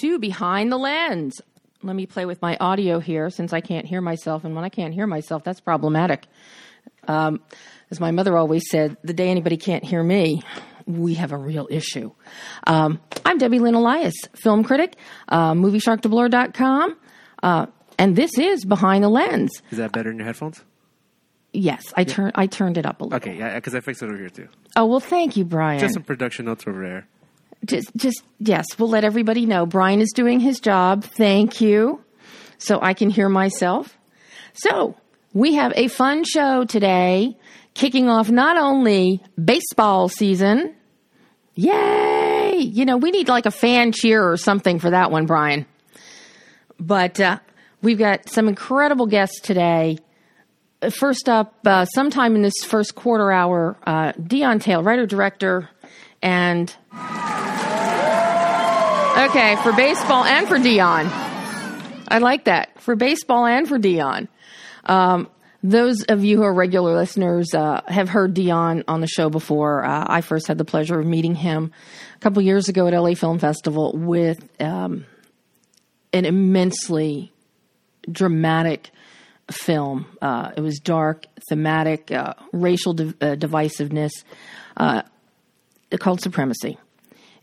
to Behind the Lens. Let me play with my audio here since I can't hear myself, and when I can't hear myself, that's problematic. Um, as my mother always said, the day anybody can't hear me, we have a real issue. Um, I'm Debbie Lynn Elias, film critic, uh, MovieSharkDeblore.com, uh, and this is Behind the Lens. Is that better in your headphones? Yes, I turned I turned it up a little. Okay, yeah, because I fixed it over here too. Oh well, thank you, Brian. Just some production notes over there. Just just yes we'll let everybody know. Brian is doing his job. Thank you. So i can hear myself. So we have a fun show today kicking off not only baseball season. Yay! You know we need like a fan cheer or something for that one brian. But uh, we've got some incredible guests today. First up uh, sometime in this first quarter hour uh, Deon Taylor writer director and Okay, for baseball and for Deon. I like that. For baseball and for Deon. Um, those of you who are regular listeners uh, have heard Deon on the show before. Uh, I first had the pleasure of meeting him a couple years ago at LA Film Festival with um, an immensely dramatic film. Uh, it was dark, thematic, uh, racial div- uh, divisiveness uh, called Supremacy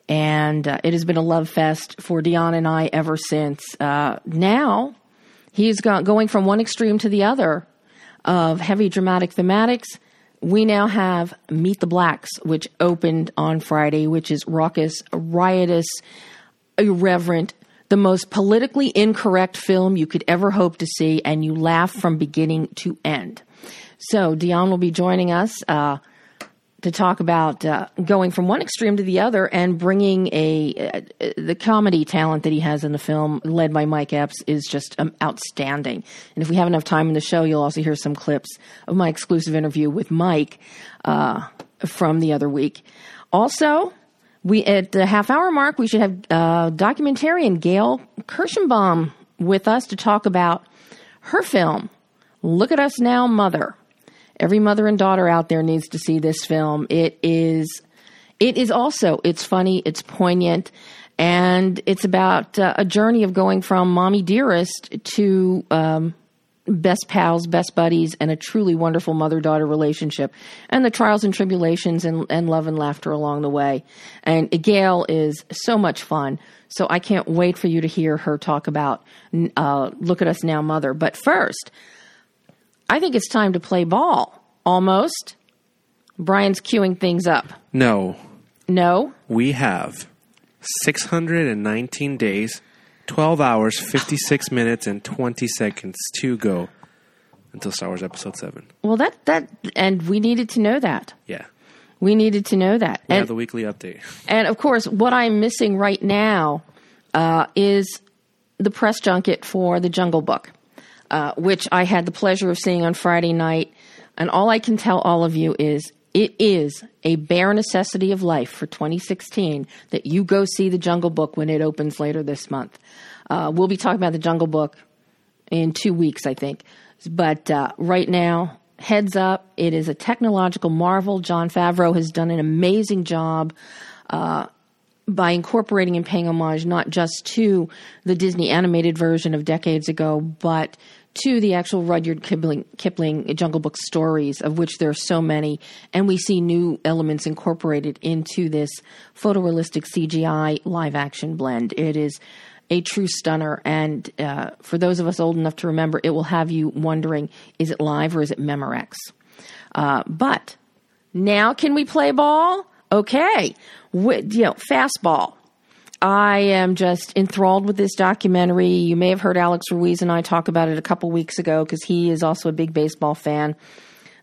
and uh, it has been a love fest for Deon and I ever since. Uh, now he's go- going from one extreme to the other of heavy dramatic thematics. We now have Meet the Blacks, which opened on Friday, which is raucous, riotous, irreverent, the most politically incorrect film you could ever hope to see, and you laugh from beginning to end. So Deon will be joining us. Uh, to talk about uh, going from one extreme to the other and bringing a uh, the comedy talent that he has in the film, led by Mike Epps, is just um, outstanding. And if we have enough time in the show, you'll also hear some clips of my exclusive interview with Mike uh, from the other week. Also, we at the half hour mark, we should have uh, documentarian Gayle Kirschenbaum with us to talk about her film. Look at us now, mother Every mother and daughter out there needs to see this film. It is, it is also, it's funny, it's poignant, and it's about uh, a journey of going from mommy dearest to um, best pals, best buddies, and a truly wonderful mother daughter relationship, and the trials and tribulations and, and love and laughter along the way. And Gayle is so much fun. So I can't wait for you to hear her talk about uh, Look at Us Now, Mother. But first, I think it's time to play ball. Almost. Brian's queuing things up. No, No? we have 619 days, 12 hours, 56 minutes, and 20 seconds to go until Star Wars Episode 7. Well, that, that, and we needed to know that. Yeah. We needed to know that. We And, have the weekly update. and of course, what I'm missing right now uh, is the press junket for the Jungle Book, uh, which I had the pleasure of seeing on Friday night. And all I can tell all of you is it is a bare necessity of life for 2016 that you go see the Jungle Book when it opens later this month. Uh, we'll be talking about the Jungle Book in two weeks, I think. But uh, right now, heads up, it is a technological marvel. Jon Favreau has done an amazing job uh, by incorporating and paying homage not just to the Disney animated version of decades ago, but to the actual Rudyard Kipling, Kipling Jungle Book stories, of which there are so many, and we see new elements incorporated into this photorealistic CGI live action blend. It is a true stunner, and uh, for those of us old enough to remember, it will have you wondering: is it live or is it Memorex? Uh, but now, can we play ball? Okay, you know, fastball. I am just enthralled with this documentary. You may have heard Alex Ruiz and I talk about it a couple weeks ago because he is also a big baseball fan.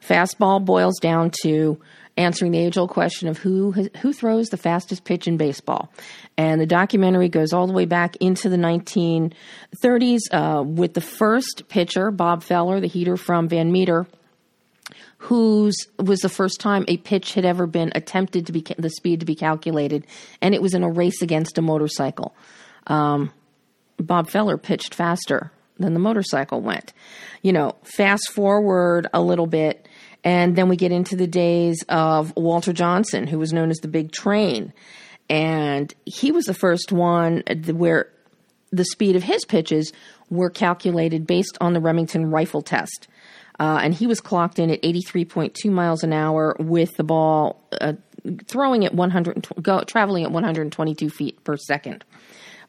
Fastball boils down to answering the age-old question of who who throws the fastest pitch in baseball, and the documentary goes all the way back into the 1930s uh, with the first pitcher, Bob Feller, the heater from Van Meter, whose was the first time a pitch had ever been attempted to be the speed to be calculated, and it was in a race against a motorcycle. Um, Bob Feller pitched faster than the motorcycle went. You know, fast forward a little bit, and then we get into the days of Walter Johnson, who was known as the Big Train. and he was the first one where the speed of his pitches were calculated based on the Remington rifle test. Uh, and he was clocked in at 83.2 miles an hour with the ball uh, throwing at 100, go, traveling at 122 feet per second.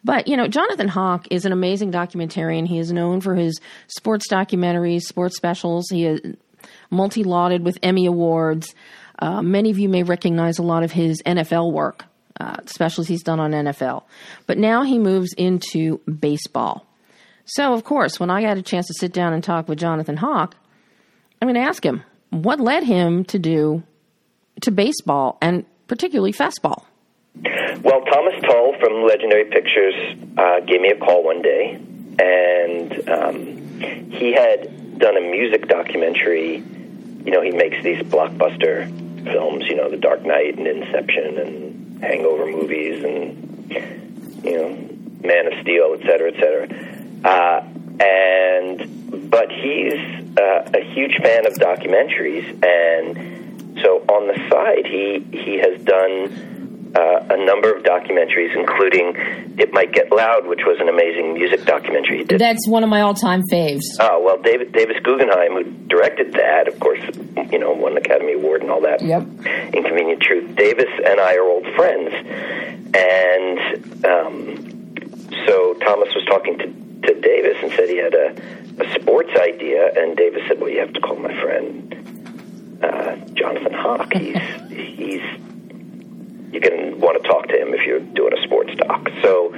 But, you know, Jonathan Hock is an amazing documentarian. He is known for his sports documentaries, sports specials. He is multi lauded with Emmy Awards. Uh, many of you may recognize a lot of his NFL work, uh, specials he's done on NFL. But now he moves into baseball. So, of course, when I got a chance to sit down and talk with Jonathan Hock, I'm going to ask him what led him to do to baseball and particularly fastball. Well, Thomas Tull from Legendary Pictures uh, gave me a call one day, and um, he had done a music documentary. You know, he makes these blockbuster films. You know, The Dark Knight and Inception and Hangover movies, and you know, Man of Steel, et cetera, et cetera. Uh, and but he's uh, a huge fan of documentaries, and so on the side, he he has done uh, a number of documentaries, including "It Might Get Loud," which was an amazing music documentary. He did. That's one of my all-time faves. Oh well, David Davis Guggenheim, who directed that, of course, you know, won an Academy Award and all that. Yep. Inconvenient Truth. Davis and I are old friends, and um, so Thomas was talking to, to Davis and said he had a, a sports idea, and Davis said, "Well, you have to call my friend uh, Jonathan Hock. He's he's you're going to want to talk to him if you're doing a sports doc." So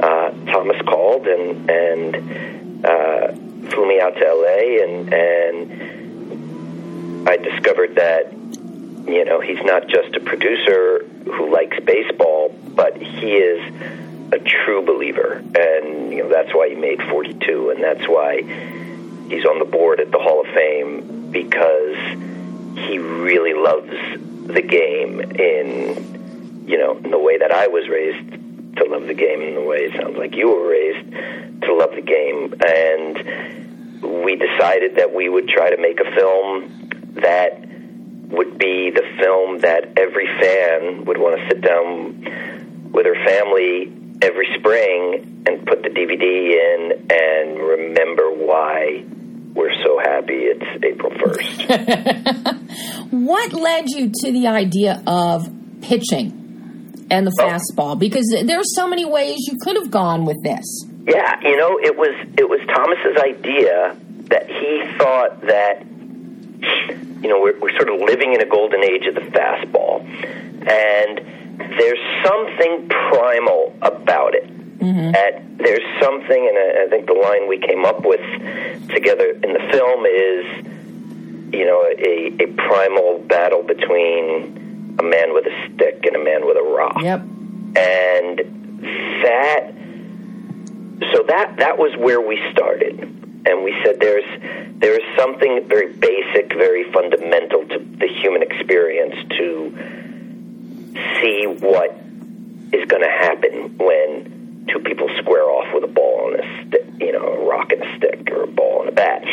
uh, Thomas called and and uh, flew me out to L.A. and and I discovered that you know he's not just a producer who likes baseball, but he is a true believer, and you know that's why he made 42, and that's why he's on the board at the Hall of Fame because he really loves the game in you know in the way that I was raised to love the game, in the way it sounds like you were raised to love the game, and we decided that we would try to make a film that would be the film that every fan would want to sit down with her family every spring and put the DVD in and remember why we're so happy it's April 1st. What led you to the idea of pitching and the oh. fastball? Because there are so many ways you could have gone with this. yeah, you know, it was it was Thomas's idea that he thought that you know, we're, we're sort of living in a golden age of the fastball. And there's something primal about it. Mm-hmm. At, there's something, and I, I think the line we came up with together in the film is, you know, a, a primal battle between a man with a stick and a man with a rock. Yep. And that, so that that was where we started, and we said there's there is something very basic, very fundamental to the human experience to see what is going to happen when two people square off with a ball and a stick, you know, a rock and a stick, or a ball and a bat.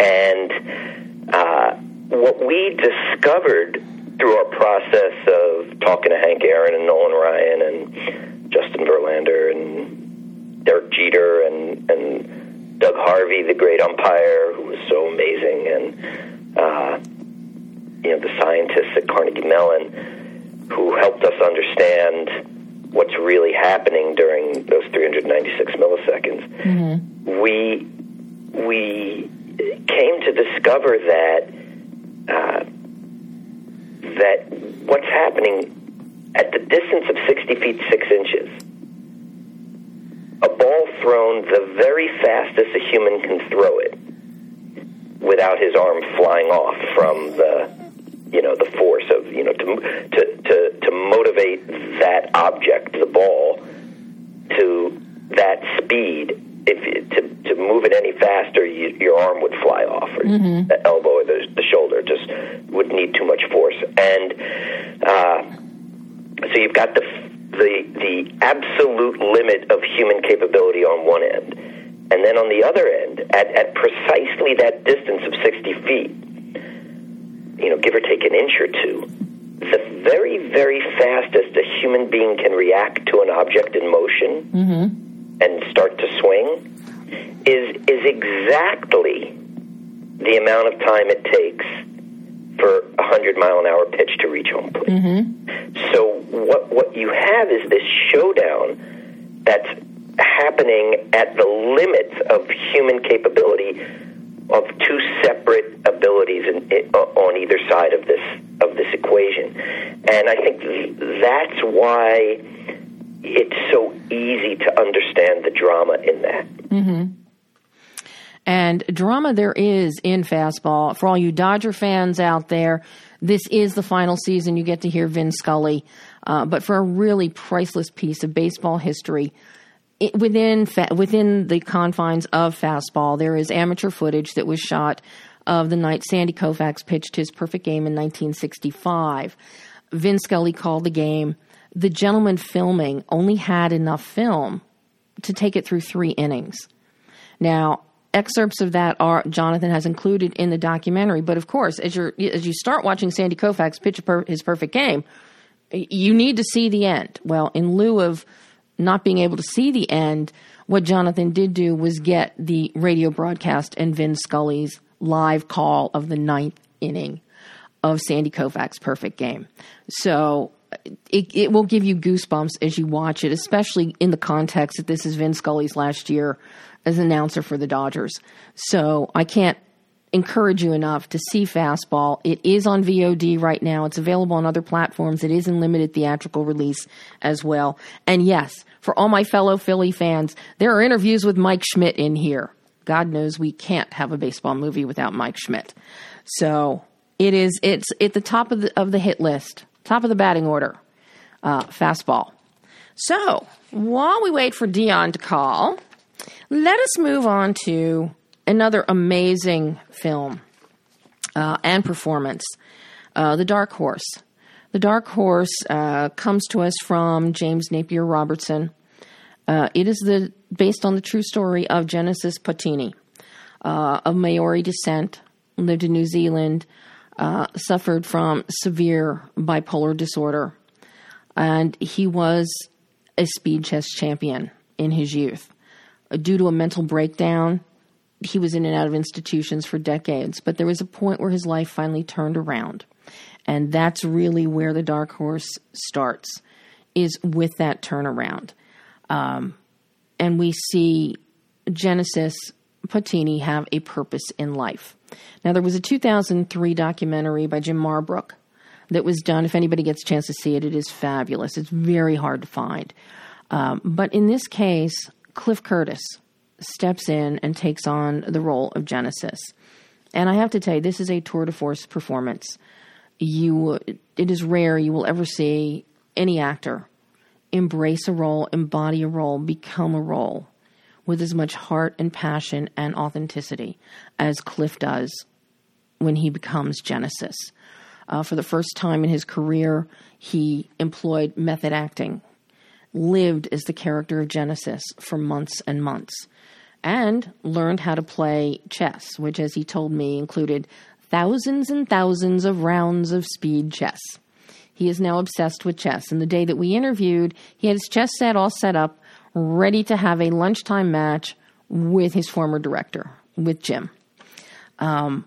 And uh, what we discovered through our process of talking to Hank Aaron and Nolan Ryan and Justin Verlander and Derek Jeter and and Doug Harvey, the great umpire who was so amazing, and uh, you know the scientists at Carnegie Mellon who helped us understand what's really happening during those 396 milliseconds. We we came to discover that uh, that what's happening at the distance of 60 feet 6 inches, a ball thrown the very fastest a human can throw it without his arm flying off from the you know the force of you know to object the ball to that speed. If to to move it any faster you, your arm would fly off or the elbow or the, the shoulder just would need too much force. And uh, so you've got the the the absolute limit of human capability on one end. And then on the other end at, at precisely that distance of 60 feet you know, give or take an inch or two, the very, very fastest a human being can react to an object in motion and start to swing is is exactly the amount of time it takes for a hundred mile an hour pitch to reach home plate. So what what you have is this showdown that's happening at the limits of human capability of two separate abilities in, in, on either side of this of this equation, and I think that's why it's so easy to understand the drama in that. And there is in fastball. For all you Dodger fans out there, this is the final season. You get to hear Vin Scully. Uh, but for a really priceless piece of baseball history, it, within fa- within the confines of fastball, there is amateur footage that was shot of the night Sandy Koufax pitched his perfect game in 1965. Vin Scully called the game. The gentleman filming only had enough film to take it through three innings. Now, excerpts of that are Jonathan has included in the documentary. But of course, as you as you start watching Sandy Koufax pitch per, his perfect game, you need to see the end. Well, in lieu of not being able to see the end, what Jonathan did do was get the radio broadcast and Vin Scully's live call of the ninth inning of Sandy Koufax's perfect game. So uh, it, it will give you goosebumps as you watch it, especially in the context that this is Vin Scully's last year as announcer for the Dodgers. So I can't encourage you enough to see Fastball. It is on VOD right now. It's available on other platforms. It is in limited theatrical release as well. And yes, for all my fellow Philly fans, there are interviews with Mike Schmidt in here. God knows we can't have a baseball movie without Mike Schmidt. So it is it's at the top of the of the hit list, top of the batting order. Uh, fastball. So while we wait for Deon to call, let us move on to another amazing film uh, and performance uh, The Dark Horse. The Dark Horse uh, comes to us from James Napier Robertson. Uh, it is the based on the true story of Genesis Potini, uh, of Maori descent, lived in New Zealand, uh, suffered from severe bipolar disorder, and he was a speed chess champion in his youth due to a mental breakdown, he was in and out of institutions for decades. But there was a point where his life finally turned around. And that's really where the Dark Horse starts, is with that turnaround. Um, and we see Genesis Potini have a purpose in life. Now, there was a 2003 documentary by Jim Marbrook that was done. If anybody gets a chance to see it, it is fabulous. It's very hard to find. Um, but in this case, Cliff Curtis steps in and takes on the role of Genesis. And I have to tell you, this is a tour de force performance. You, it is rare you will ever see any actor embrace a role, embody a role, become a role with as much heart and passion and authenticity as Cliff does when he becomes Genesis. Uh, for the first time in his career, he employed method acting lived as the character of Genesis for months and months and learned how to play chess, which, as he told me, included thousands and thousands of rounds of speed chess. He is now obsessed with chess, and the day that we interviewed, he had his chess set all set up, ready to have a lunchtime match with his former director, with Jim. Um,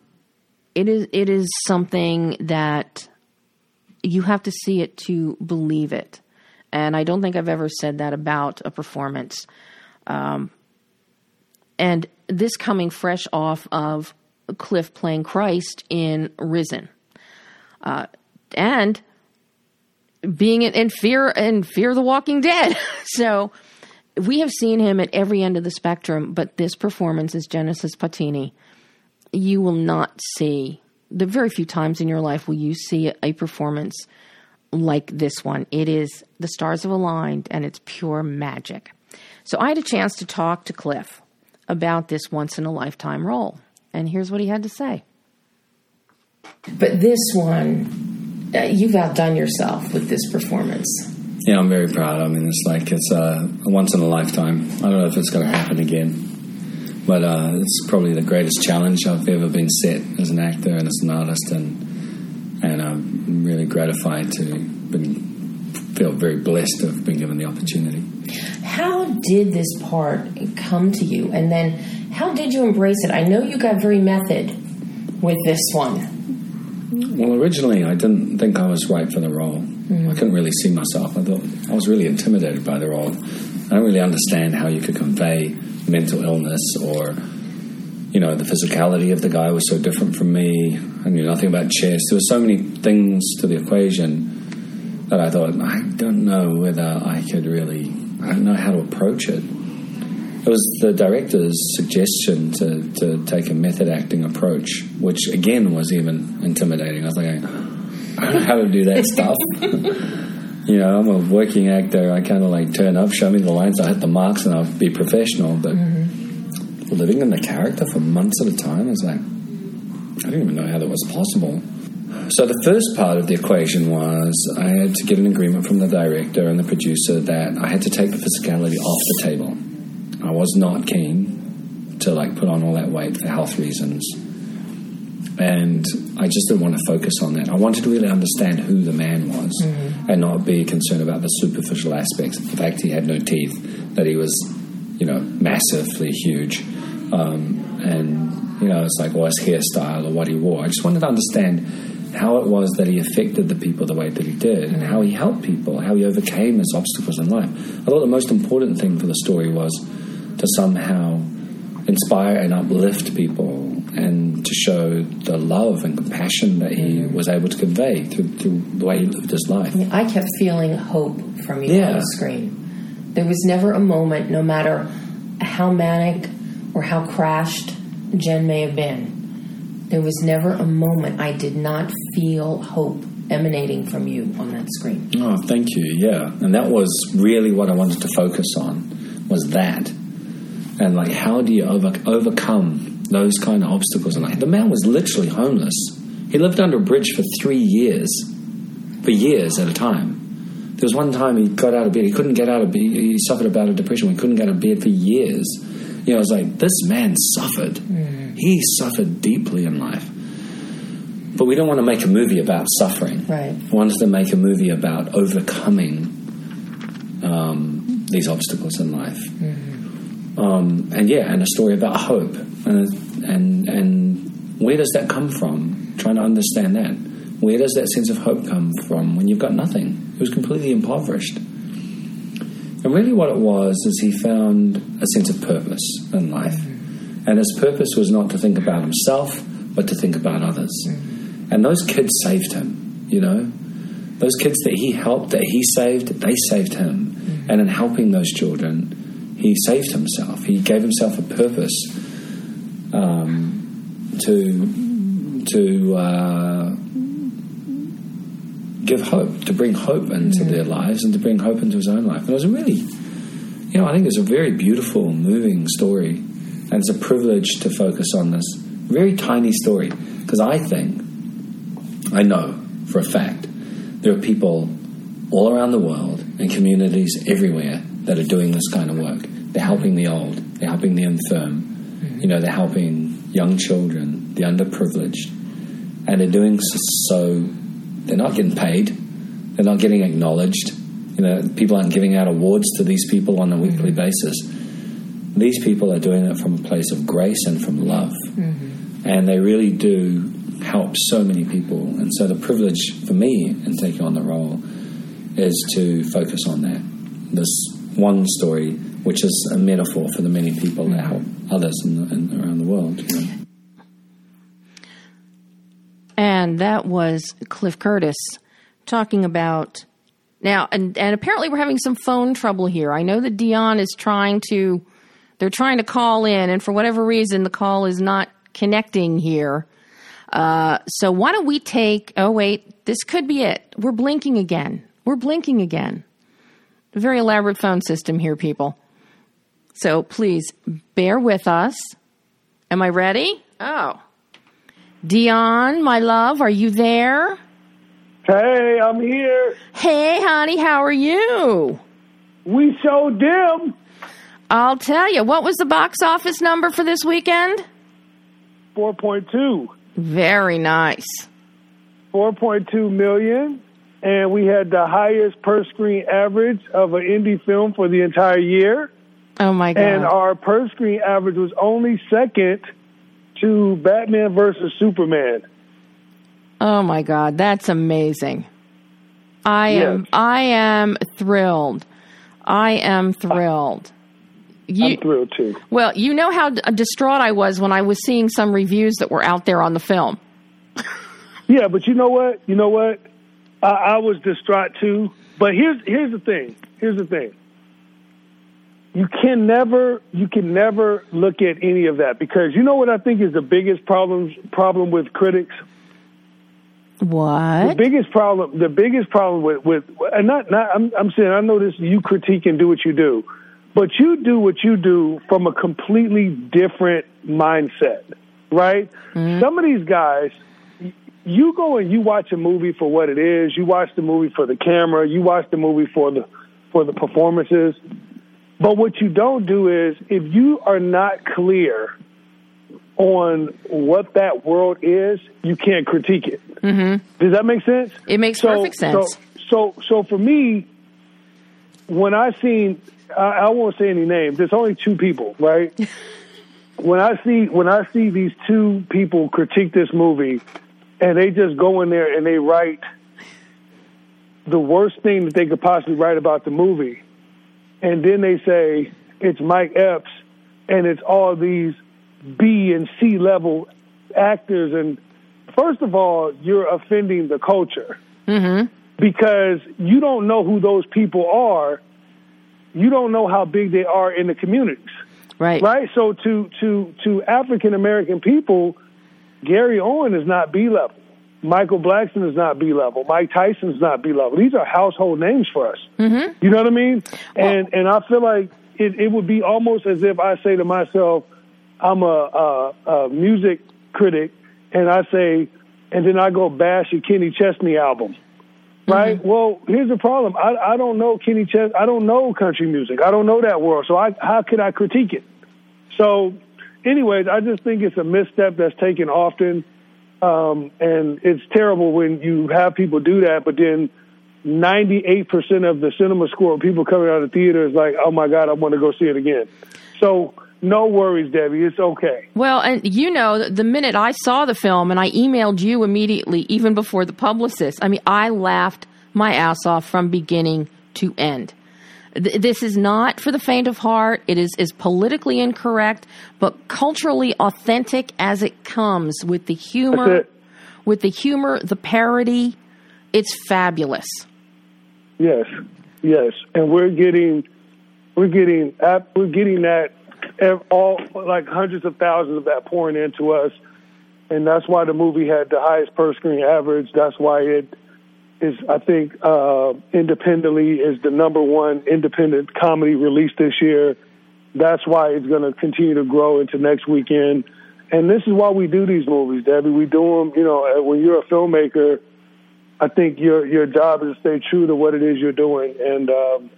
it is it is something that you have to see it to believe it. And I don't think I've ever said that about a performance. Um, and this coming fresh off of Cliff playing Christ in Risen. Uh, and being in, in fear and fear the walking dead. so we have seen him at every end of the spectrum, but this performance is Genesis Potini. You will not see the very few times in your life will you see a performance like this one. It is the stars have aligned and it's pure magic. So I had a chance to talk to Cliff about this once in a lifetime role. And here's what he had to say. But this one, uh, you've outdone yourself with this performance. Yeah, I'm very proud. I mean, it's like it's uh, a once in a lifetime. I don't know if it's going to happen again, but uh, it's probably the greatest challenge I've ever been set as an actor and as an artist, and and I'm really gratified to been feel very blessed to have been given the opportunity. How did this part come to you? And then how did you embrace it? I know you got very method with this one. Well, originally I didn't think I was right for the role. Mm. I couldn't really see myself. I thought I was really intimidated by the role. I don't really understand how you could convey mental illness or, you know, the physicality of the guy was so different from me. I knew nothing about chess. There were so many things to the equation that I thought I don't know whether I could really. I don't know how to approach it. It was the director's suggestion to, to take a method acting approach, which again was even intimidating. I was like, I don't know how to do that stuff. you know, I'm a working actor. I kind of like turn up, show me the lines, I hit the marks, and I'll be professional. But mm-hmm. living in the character for months at a time, I was like, I didn't even know how that was possible. So the first part of the equation was I had to get an agreement from the director and the producer that I had to take the physicality off the table. I was not keen to like put on all that weight for health reasons. And I just didn't want to focus on that. I wanted to really understand who the man was and not be concerned about the superficial aspects. The fact he had no teeth, that he was, you know, massively huge. Um, and, you know, it's like, or his hairstyle or what he wore. I just wanted to understand how it was that he affected the people the way that he did and how he helped people, how he overcame his obstacles in life. I thought the most important thing for the story was to somehow inspire and uplift people and to show the love and compassion that he mm-hmm. was able to convey through, through the way he lived his life. I kept feeling hope from you Yeah. on the screen. There was never a moment, no matter how manic or how crashed Jen may have been, there was never a moment I did not feel hope emanating from you on that screen. Oh, thank you. Yeah, and that was really what I wanted to focus on was that, and like how do you over, overcome those kind of obstacles? And like the man was literally homeless. He lived under a bridge for three years, for years at a time. There was one time he got out of bed. He couldn't get out of bed. He suffered about a depression. He couldn't get out of bed for years. You know, I was like, this man suffered. He suffered deeply in life. But we don't want to make a movie about suffering. Right. We wanted to make a movie about overcoming um, these obstacles in life. Um, and yeah, and a story about hope. And, and, and where does that come from? Trying to understand that. Where does that sense of hope come from when you've got nothing? It was completely impoverished. And really, what it was is he found a sense of purpose in life. And his purpose was not to think about himself, but to think about others. And those kids saved him, you know? Those kids that he helped, that he saved, they saved him. And in helping those children, he saved himself. He gave himself a purpose um, to, to uh, give hope, to bring hope into their lives and to bring hope into his own life. And it was a really, you know, I think it's a very beautiful, moving story. And it's a privilege to focus on this very tiny story. Because I think, I know for a fact, there are people all around the world and communities everywhere that are doing this kind of work. They're helping the old, they're helping the infirm, mm-hmm. you know, they're helping young children, the underprivileged. And they're doing so, so they're not getting paid, they're not getting acknowledged. You know, people aren't giving out awards to these people on a weekly mm-hmm. basis. These people are doing it from a place of grace and from love. Mm-hmm. And they really do help so many people. And so the privilege for me in taking on the role is to focus on that. This one story, which is a metaphor for the many people that mm-hmm. help others in the, in, around the world. You know? And that was Cliff Curtis talking about now, and, and apparently we're having some phone trouble here. I know that Deon is trying to, they're trying to call in, and for whatever reason, the call is not connecting here. Uh, so why don't we take, oh, wait, this could be it. We're blinking again. We're blinking again. A very elaborate phone system here, people. So please bear with us. Am I ready? Oh. Deon, my love, are you there? Hey, I'm here. Hey, honey, how are you? We so dim. I'll tell you. What was the box office number for this weekend? 4.2. Very nice. 4.2 million. and we had the highest per screen average of an indie film for the entire year. Oh my god! And our per screen average was only second to Batman versus Superman. oh my god, that's amazing. I am I am thrilled. I am thrilled. You I'm thrilled too. well, you know how d- distraught I was when I was seeing some reviews that were out there on the film. Yeah, but you know what? You know what? I, I was distraught too. But here's here's the thing. Here's the thing. You can never you can never look at any of that because you know what I think is the biggest problem problem with critics. What the biggest problem the biggest problem with with and not not I'm I'm saying I know this you critique and do what you do, but you do what you do from a completely different mindset, right? Mm-hmm. Some of these guys you go and you watch a movie for what it is. You watch the movie for the camera. You watch the movie for the for the performances. But what you don't do is if you are not clear on what that world is, you can't critique it. Mm-hmm. Does that make sense? It makes So- perfect sense. So, so, so for me, when I seen, I, I won't say any names. There's only two people, right? when I see when I see these two people critique this movie, and they just go in there and they write the worst thing that they could possibly write about the movie, and then they say it's Mike Epps and it's all these B and C level actors, and first of all, you're offending the culture mm-hmm. because you don't know who those people are. You don't know how big they are in the communities right. right? So to to to African American people, Gary Owen is not B level. Michael Blackson is not B level. Mike Tyson is not B level. These are household names for us. Mm-hmm. You know what I mean? and and I feel like it, it would be almost as if I say to myself, I'm a, a, a music critic, and I say, and then I go bash a Kenny Chesney album. Right. Well, here's the problem. I I don't know Kenny Chesney. I don't know country music. I don't know that world. So I how could I critique it? So, anyways, I just think it's a misstep that's taken often, um, and it's terrible when you have people do that. But then, ninety-eight percent of the cinema score, people coming out of the theater is like, "Oh my god, I want to go see it again." So, no worries, Debbie. It's okay. Well, and you know, the minute I saw the film and I emailed you immediately, even before the publicist, I mean, I laughed my ass off from beginning to end. Th- This is not for the faint of heart. It is, is politically incorrect, but culturally authentic as it comes with the humor, with the humor, the parody. It's fabulous. Yes, yes, and we're getting, we're getting, we're getting that, all like hundreds of thousands of that pouring into us, and that's why the movie had the highest per screen average. That's why it is, I think, uh, independently is the number one independent comedy released this year. That's why it's going to continue to grow into next weekend. And this is why we do these movies, Debbie. We do them, you know, uh, when you're a filmmaker, I think your your job is to stay true to what it is you're doing, and um,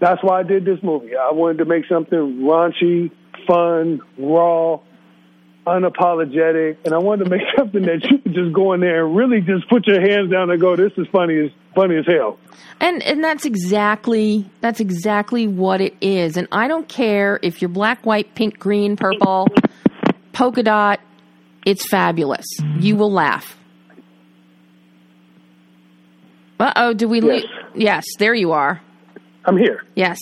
that's why I did this movie. I wanted to make something raunchy, fun, raw, unapologetic, and I wanted to make something that you could just go in there and really just put your hands down and go, "This is funny as funny as hell." And and that's exactly that's exactly what it is. And I don't care if you're black, white, pink, green, purple, polka dot. It's fabulous. You will laugh. Uh oh, do we Yes. Yes, there you are. I'm here. Yes.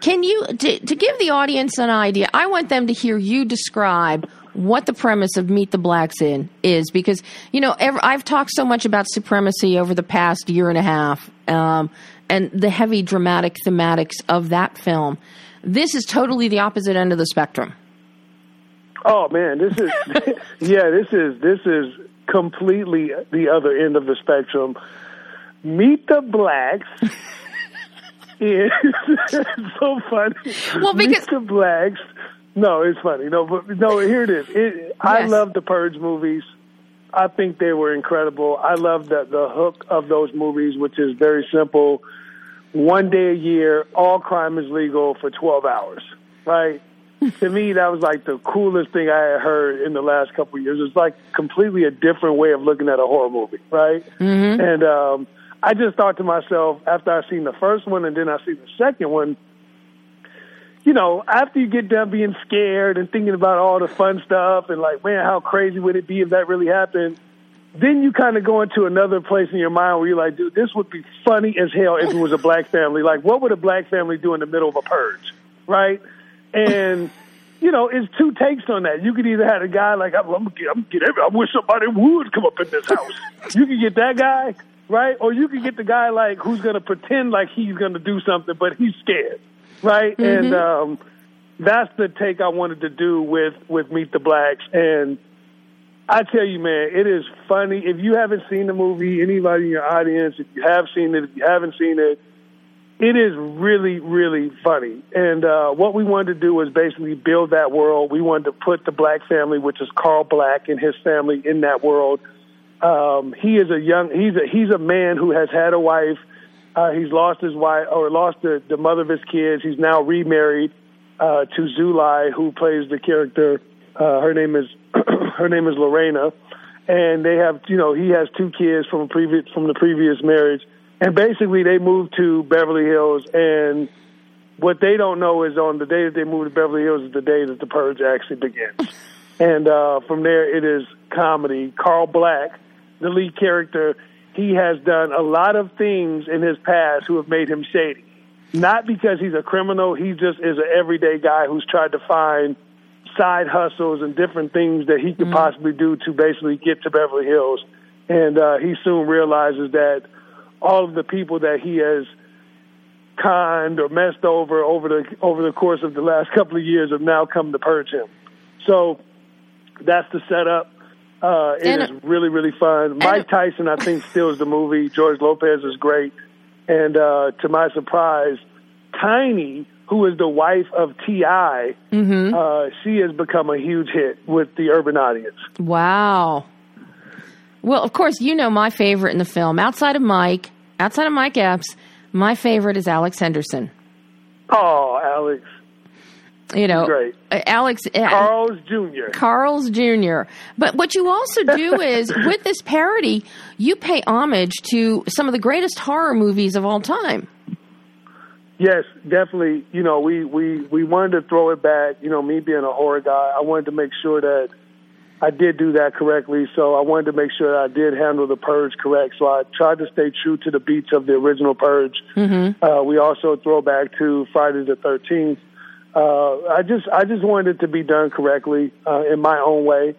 Can you to, to give the audience an idea? I want them to hear you describe what the premise of Meet the Blacks in is because you know I've talked so much about supremacy over the past year and a half, um, and the heavy dramatic thematics of that film. This is totally the opposite end of the spectrum. Oh man, this is yeah, this is this is completely the other end of the spectrum. Meet the blacks. is so funny. Well, because- Meet the blacks. No, it's funny. No, but no, here it is. It, I love the Purge movies. I think they were incredible. I love the the hook of those movies, which is very simple. One day a year, all crime is legal for twelve hours. Right? to me, that was like the coolest thing I had heard in the last couple of years. It's like completely a different way of looking at a horror movie, right? And um, I just thought to myself after I seen the first one and then I seen the second one, you know, after you get done being scared and thinking about all the fun stuff and like, man, how crazy would it be if that really happened? Then you kind of go into another place in your mind where you're like, dude, this would be funny as hell if it was a black family. Like, what would a black family do in the middle of a purge, right? And you know, it's two takes on that. You could either have a guy like I'm, I'm, I'm get every, I wish somebody would come up in this house. you could get that guy, right? Or you could get the guy like who's gonna pretend like he's gonna do something, but he's scared, right? Mm-hmm. And um, that's the take I wanted to do with with Meet the Blacks. And I tell you, man, it is funny. If you haven't seen the movie, anybody in your audience, if you have seen it, if you haven't seen it it is really, really funny. And uh, what we wanted to do was basically build that world. We wanted to put the black family, which is Carl Black and his family, in that world. Um, he is a young, he's a he's a man who has had a wife. Uh, he's lost his wife or lost the, the mother of his kids. He's now remarried uh, to Zulay, who plays the character. Uh, her name is her name is Lorena, and they have you know he has two kids from a previous from the previous marriage and basically they moved to Beverly Hills and what they don't know is on the day that they moved to Beverly Hills is the day that the purge actually begins. and uh from there it is comedy. Carl Black, the lead character, he has done a lot of things in his past who have made him shady. Not because he's a criminal, he just is an everyday guy who's tried to find side hustles and different things that he could Mm-hmm. possibly do to basically get to Beverly Hills. And uh he soon realizes that all of the people that he has conned or messed over over the over the course of the last couple of years have now come to purge him. So that's the setup. Uh, it And- is really really fun. Mike Tyson, I think, steals the movie. George Lopez is great, and uh, to my surprise, Tiny, who is the wife of T.I., uh, she has become a huge hit with the urban audience. Wow. Well, of course, you know my favorite in the film. Outside of Mike, outside of Mike Epps, my favorite is Alex Henderson. Oh, Alex You know, Great. uh, Alex uh, Carl's Jr. Carl's Jr. But what you also do is with this parody, you pay homage to some of the greatest horror movies of all time. Yes, definitely. You know, we, we, we wanted to throw it back. You know, me being a horror guy, I wanted to make sure that I did do that correctly. So I wanted to make sure that I did handle the purge correct. So I tried to stay true to the beats of the original purge. Mm-hmm. Uh, we also throw back to Friday the Thirteenth. Uh, I just I just wanted it to be done correctly uh, in my own way,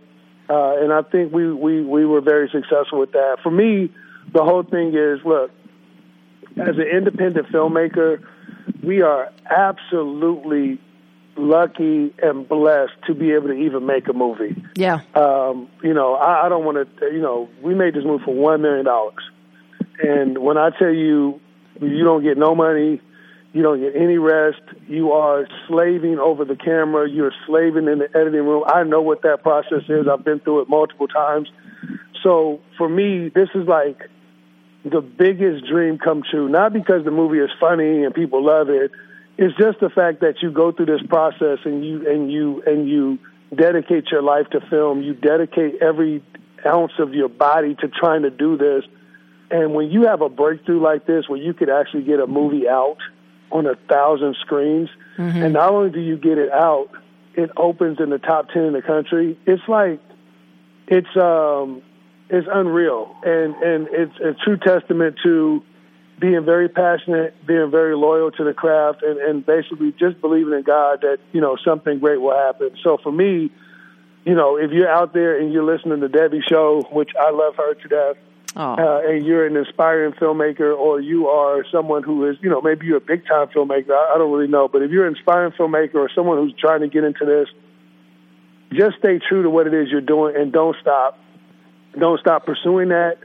uh, and I think we, we we were very successful with that. For me, the whole thing is look as an independent filmmaker, we are absolutely lucky and blessed to be able to even make a movie. Yeah. Um, you know, I, I don't want to. You know, we made this movie for one million dollars, and when I tell you, you don't get no money, you don't get any rest. You are slaving over the camera. You're slaving in the editing room. I know what that process is. I've been through it multiple times. So for me, this is like the biggest dream come true. Not because the movie is funny and people love it. It's just the fact that you go through this process and you and you and you dedicate your life to film. You dedicate every ounce of your body to trying to do this. And when you have a breakthrough like this, where you could actually get a movie out on a thousand screens, and not only do you get it out, it opens in the top ten in the country. It's like it's um it's unreal, and and it's a true testament to being very passionate, being very loyal to the craft, and and basically just believing in God that you know something great will happen. So for me, you know, if you're out there and you're listening to Debbie Show, which I love her to death, Oh. uh, and you're an inspiring filmmaker, or you are someone who is, you know, maybe you're a big time filmmaker. I, I don't really know, but if you're an inspiring filmmaker or someone who's trying to get into this, just stay true to what it is you're doing and don't stop. Don't stop pursuing that.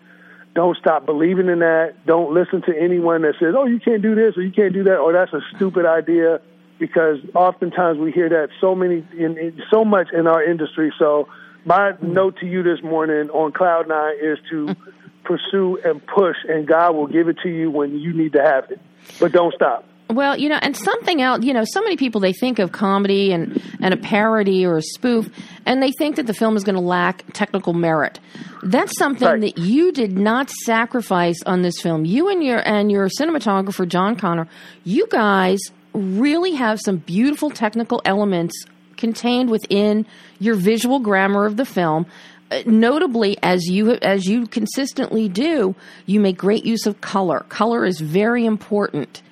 Don't stop believing in that. Don't listen to anyone that says, "Oh, you can't do this or you can't do that," or "That's a stupid idea." Because oftentimes we hear that so many, in, in so much in our industry. So my note to you this morning on Cloud Nine is to pursue and push, and God will give it to you when you need to have it. But don't stop. Well, you know, and something else, you know, so many people they think of comedy and, and a parody or a spoof, and they think that the film is going to lack technical merit. That's something Right. that you did not sacrifice on this film. You and your and your cinematographer John Connor, you guys really have some beautiful technical elements contained within your visual grammar of the film. Uh, Notably, as you as you consistently do, you make great use of color. Color is very important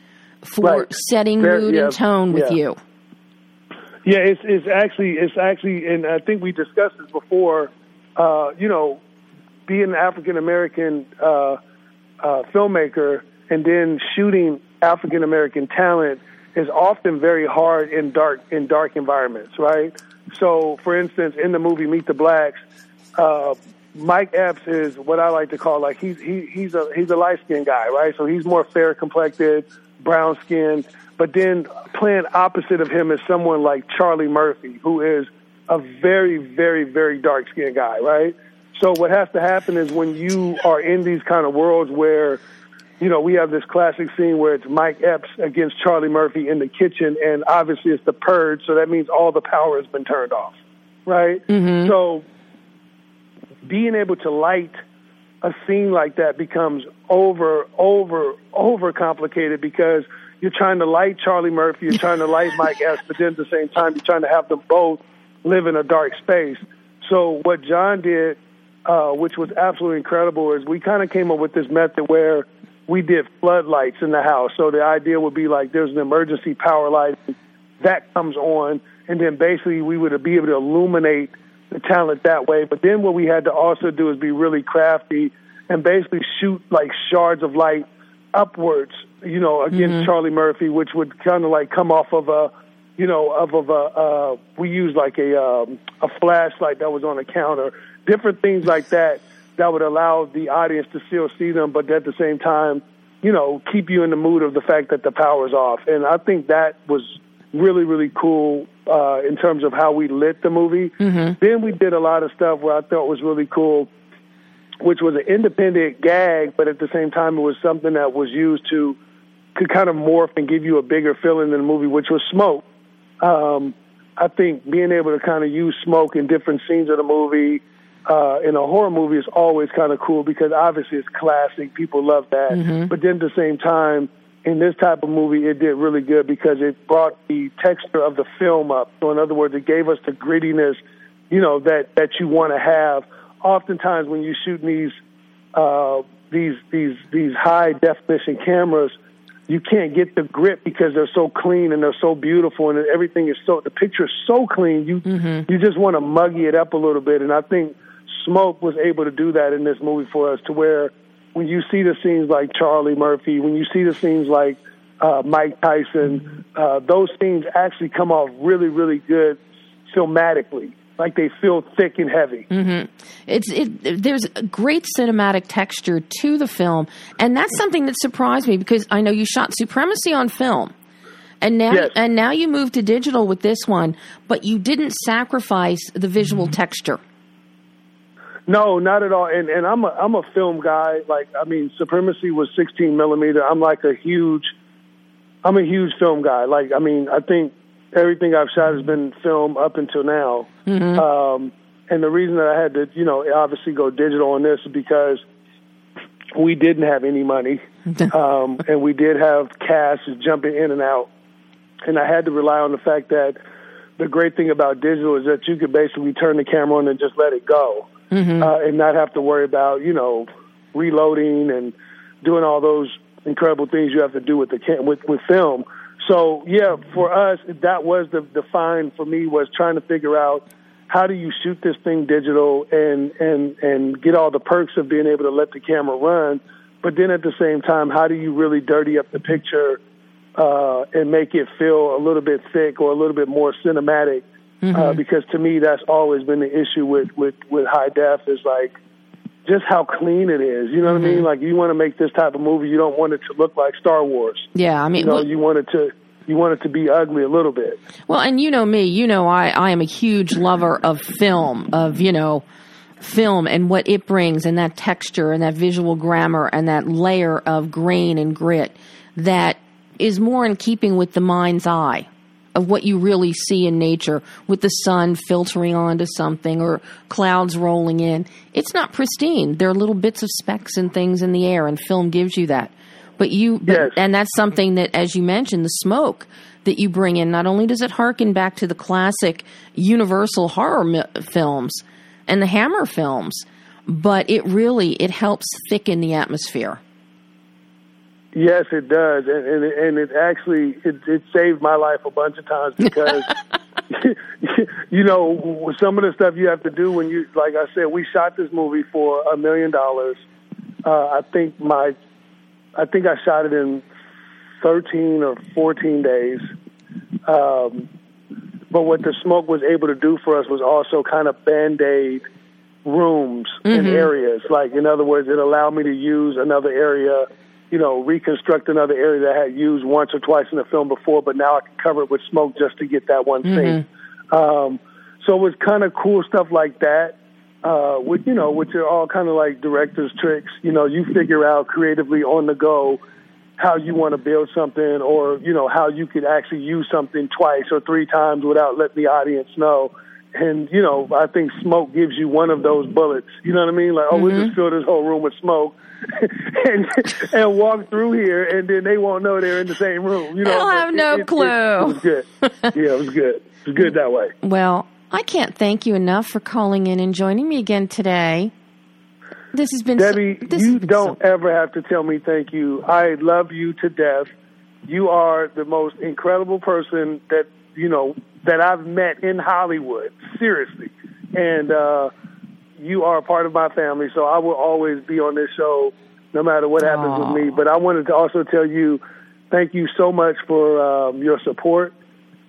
for Right. setting Very- mood yeah, and tone with yeah. you. Yeah, it's it's actually it's actually, and I think we discussed this before. Uh, you know, being an African American uh, uh, filmmaker and then shooting African American talent is often very hard in dark in dark environments, right? So, for instance, in the movie Meet the Blacks, uh, Mike Epps is what I like to call like he's he, he's a he's a light skinned guy, right? So he's more fair complected, brown skinned. But then playing opposite of him is someone like Charlie Murphy, who is a very, very, very dark skinned guy, right? So what has to happen is when you are in these kind of worlds where, you know, we have this classic scene where it's Mike Epps against Charlie Murphy in the kitchen, and obviously it's the purge, so that means all the power has been turned off, right? So being able to light a scene like that becomes over, over, over complicated because you're trying to light Charlie Murphy, you're trying to light Mike then at the same time you're trying to have them both live in a dark space. So what John did, uh, which was absolutely incredible, is we kind of came up with this method where we did floodlights in the house. So the idea would be like there's an emergency power light that comes on, and then basically we would be able to illuminate the talent that way. But then what we had to also do is be really crafty and basically shoot like shards of light upwards, you know, against Charlie Murphy, which would kind of like come off of a, you know, of of a. Uh, we used like a um, a flashlight that was on a counter, different things like that that would allow the audience to still see them, but at the same time, you know, keep you in the mood of the fact that the power's off. And I think that was really really cool uh, in terms of how we lit the movie. Then we did a lot of stuff where I thought was really cool which was an independent gag, but at the same time, it was something that was used to could kind of morph and give you a bigger feeling in the movie, which was smoke. Um, I think being able to kind of use smoke in different scenes of the movie uh, in a horror movie is always kind of cool because obviously it's classic. People love that. But then at the same time, in this type of movie, it did really good because it brought the texture of the film up. So in other words, it gave us the grittiness, you know, that that you want to have. Oftentimes, when you shoot these uh, these these these high definition cameras, you can't get the grit because they're so clean and they're so beautiful and everything is so the picture is so clean. You you just want to muggy it up a little bit, and I think Smoke was able to do that in this movie for us to where when you see the scenes like Charlie Murphy, when you see the scenes like uh, Mike Tyson, uh, those scenes actually come off really, really good filmatically. Like they feel thick and heavy. It's it. There's a great cinematic texture to the film, and that's something that surprised me because I know you shot Supremacy on film, and now Yes. and now you moved to digital with this one, but you didn't sacrifice the visual texture. No, not at all. And and I'm a I'm a film guy. Like I mean, Supremacy was 16 millimeter. I'm like a huge, I'm a huge film guy. Like I mean, I think everything I've shot has been film up until now. Um, and the reason that I had to, you know, obviously go digital on this is because we didn't have any money, um, and we did have cash jumping in and out, and I had to rely on the fact that the great thing about digital is that you could basically turn the camera on and just let it go, uh, and not have to worry about you know reloading and doing all those incredible things you have to do with the with with film. So yeah, for us, that was the the find for me was trying to figure out how do you shoot this thing digital and and and get all the perks of being able to let the camera run, but then at the same time, how do you really dirty up the picture uh, and make it feel a little bit thick or a little bit more cinematic? Uh, because to me, that's always been the issue with with with high def is like just how clean it is. You know what I mean? Like you want to make this type of movie, you don't want it to look like Star Wars. Yeah, I mean, You know, well- you want it to you want it to be ugly a little bit. Well, and you know me, you know I, I am a huge lover of film, of, you know, film and what it brings and that texture and that visual grammar and that layer of grain and grit that is more in keeping with the mind's eye of what you really see in nature with the sun filtering onto something or clouds rolling in. It's not pristine. There are little bits of specks and things in the air, and film gives you that. But you, but, Yes. and that's something that, as you mentioned, the smoke that you bring in. Not only does it harken back to the classic Universal horror mi- films and the Hammer films, but it really it helps thicken the atmosphere. Yes, it does, and and, it- and it actually it, it saved my life a bunch of times because you know some of the stuff you have to do when you like I said we shot this movie for a million dollars. Uh, I think my I think I shot it in thirteen or fourteen days. Um, but what the smoke was able to do for us was also kind of band aid rooms and areas. Like in other words, it allowed me to use another area, you know, reconstruct another area that I had used once or twice in the film before, but now I can cover it with smoke just to get that one scene. Um, so it was kind of cool stuff like that. Uh, which you know, which are all kind of like director's tricks. You know, you figure out creatively on the go how you want to build something, or you know how you could actually use something twice or three times without letting the audience know. And you know, I think smoke gives you one of those bullets. You know what I mean? Like, oh, we just fill this whole room with smoke, and and walk through here, and then they won't know they're in the same room. You know, They'll have no it, it, clue. It, was good. Yeah, it was good. It was good that way. Well, I can't thank you enough for calling in and joining me again today. This has been so- Debbie, this you been don't so- ever have to tell me thank you. I love you to death. You are the most incredible person that you know that I've met in Hollywood. Seriously, and uh, you are a part of my family. So I will always be on this show, no matter what happens Aw. with me. But I wanted to also tell you, thank you so much for um, your support.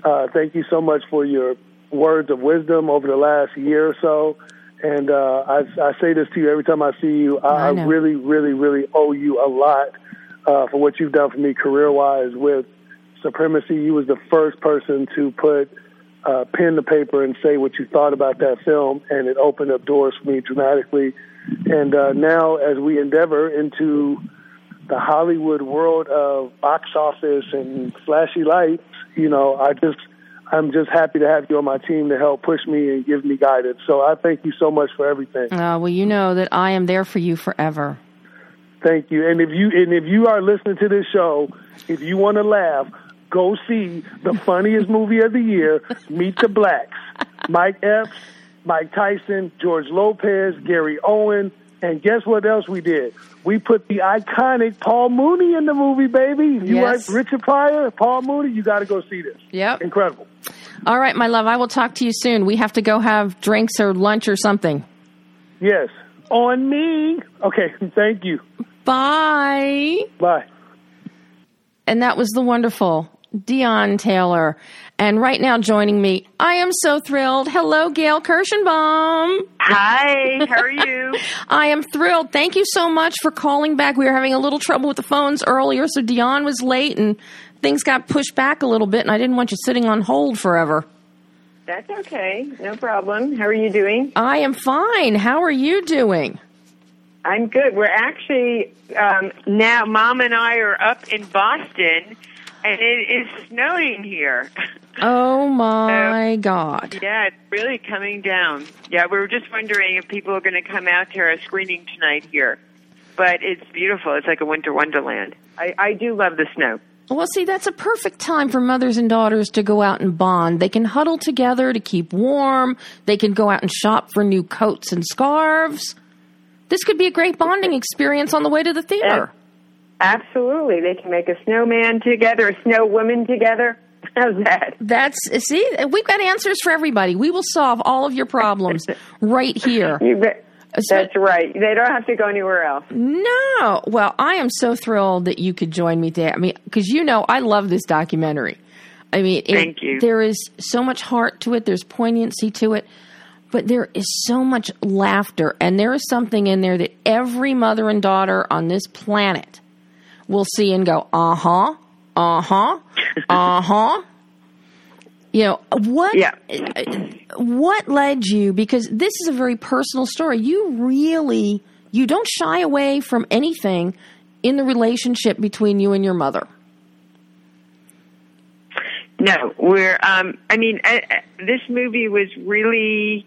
Uh, thank you so much for your words of wisdom over the last year or so. And uh, I, I say this to you every time I see you. I, I really, really, really owe you a lot uh, for what you've done for me career-wise with Supremacy. You was the first person to put uh, pen to paper and say what you thought about that film, and it opened up doors for me dramatically. And uh, now, as we endeavor into the Hollywood world of box office and flashy lights, you know, I just I'm just happy to have you on my team to help push me and give me guidance. So I thank you so much for everything. Uh, well, you know that I am there for you forever. Thank you. And if you and if you are listening to this show, if you want to laugh, go see the funniest movie of the year, Meet the Blacks. Mike Epps, Mike Tyson, George Lopez, Gary Owen, and guess what else we did? We put the iconic Paul Mooney in the movie, baby. You Yes. like Richard Pryor, Paul Mooney? You got to go see this. Yep. Incredible. All right, my love, I will talk to you soon. We have to go have drinks or lunch or something. Yes. On me. Okay. Thank you. Bye. Bye. And that was the wonderful Deon Taylor. And right now joining me, I am so thrilled. Hello, Gayle Kirschenbaum. Hi, how are you? I am thrilled. Thank you so much for calling back. We were having a little trouble with the phones earlier, so Deon was late and things got pushed back a little bit, and I didn't want you sitting on hold forever. That's okay, no problem. How are you doing? I am fine. How are you doing? I'm good. We're actually um, now, Mom and I are up in Boston, and it is snowing here. Oh my God. yeah, it's really coming down. Yeah, we were just wondering if people are going to come out to our screening tonight here. But it's beautiful. It's like a winter wonderland. I, I do love the snow. Well, see, that's a perfect time for mothers and daughters to go out and bond. They can huddle together to keep warm. They can go out and shop for new coats and scarves. This could be a great bonding experience on the way to the theater. Absolutely. They can make a snowman together, a snow woman together. How's that? That's see, we've got answers for everybody. We will solve all of your problems right here. So- That's right. They don't have to go anywhere else. No, well, I am so thrilled that you could join me today. I mean, because you know I love this documentary. I mean, it- Thank you. There is so much heart to it. There's poignancy to it, but there is so much laughter, and there is something in there that every mother and daughter on this planet will see and go, uh huh, uh huh, uh huh. You know what? Yeah. What led you? Because this is a very personal story. You really you don't shy away from anything in the relationship between you and your mother. No, we're. Um, I mean, uh, uh, this movie was really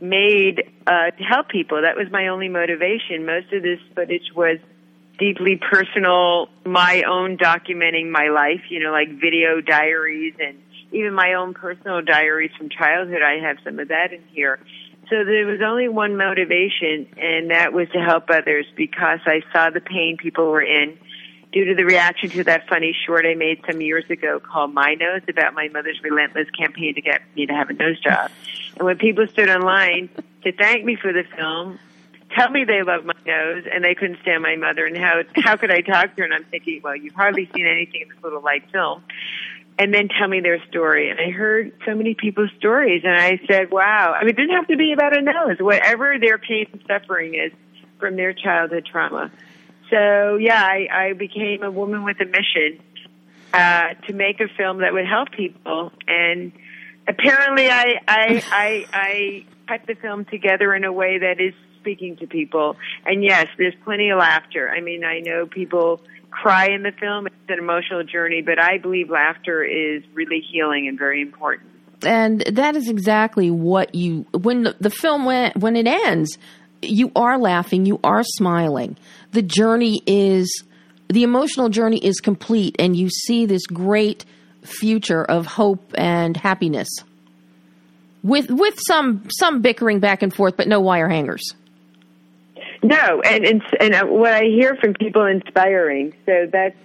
made uh, to help people. That was my only motivation. Most of this footage was deeply personal, my own documenting my life. You know, like video diaries and even my own personal diaries from childhood. I have some of that in here. So there was only one motivation, and that was to help others because I saw the pain people were in due to the reaction to that funny short I made some years ago called My Nose about my mother's relentless campaign to get me to have a nose job. And when people stood online to thank me for the film, tell me they love my nose and they couldn't stand my mother and how how could I talk to her and I'm thinking, well, you've hardly seen anything in this little light film. And then tell me their story. And I heard so many people's stories and I said, Wow. I mean it didn't have to be about a nose. Whatever their pain and suffering is from their childhood trauma so yeah, I, I became a woman with a mission uh, to make a film that would help people, and apparently, I I I, I cut the film together in a way that is speaking to people. And yes, there's plenty of laughter. I mean, I know people cry in the film; it's an emotional journey, but I believe laughter is really healing and very important. And that is exactly what you when the, the film when when it ends you are laughing, you are smiling. The journey is the emotional journey is complete and you see this great future of hope and happiness. With with some some bickering back and forth but no wire hangers. No, and and, and uh, what I hear from people inspiring. So that's